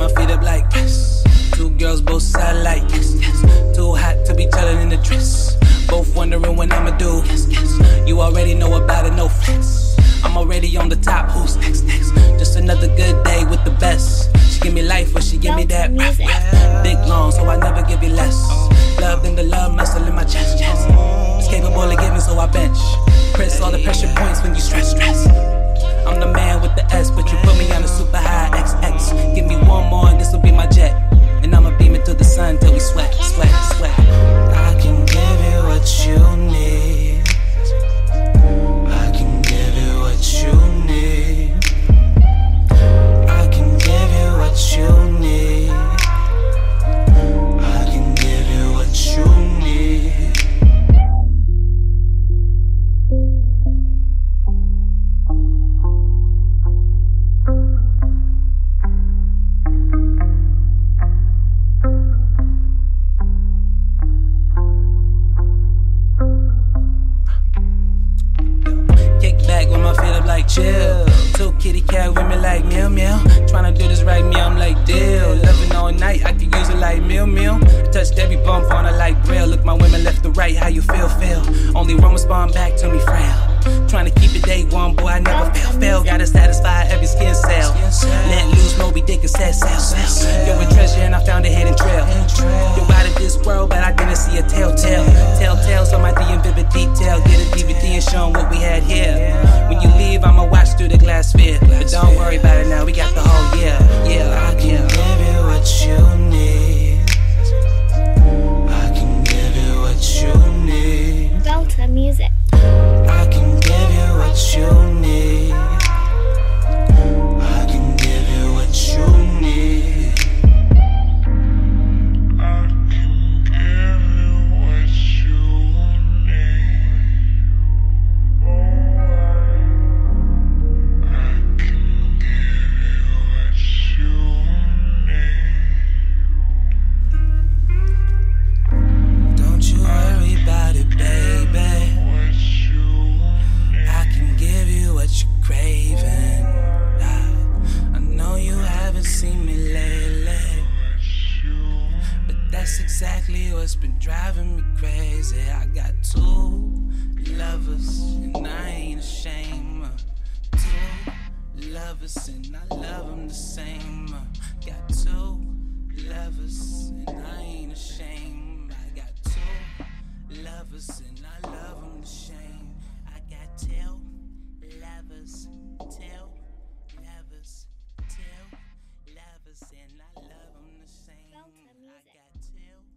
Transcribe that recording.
my feet up like this. Two girls, both side like yes, yes. Too hot to be telling in the dress. Both wondering when I'ma do. Yes, yes. You already know about it, no flex. I'm already on the top. Who's next? Next. Just another good day with the best. She give me life, but she give me that. Big long, so I never give you less. Love them the love my chill. Two kitty cat with me like meow meow. Tryna do this right, me, I'm like deal. Loving all night, I could use it like meal. I touched every bump on her like braille. Look my women left to right, how you feel, feel. Only one respond back to me frail. Tryna keep it day one, boy, I never fail, fail. Gotta satisfy that's exactly what's been driving me crazy. I got two lovers, and I ain't ashamed. uh, Two lovers, and I love them the same. uh, Got two lovers, and I ain't ashamed. I got two lovers, and I love them the same. I got two lovers, two lovers, two lovers, and I love them the same. Tell.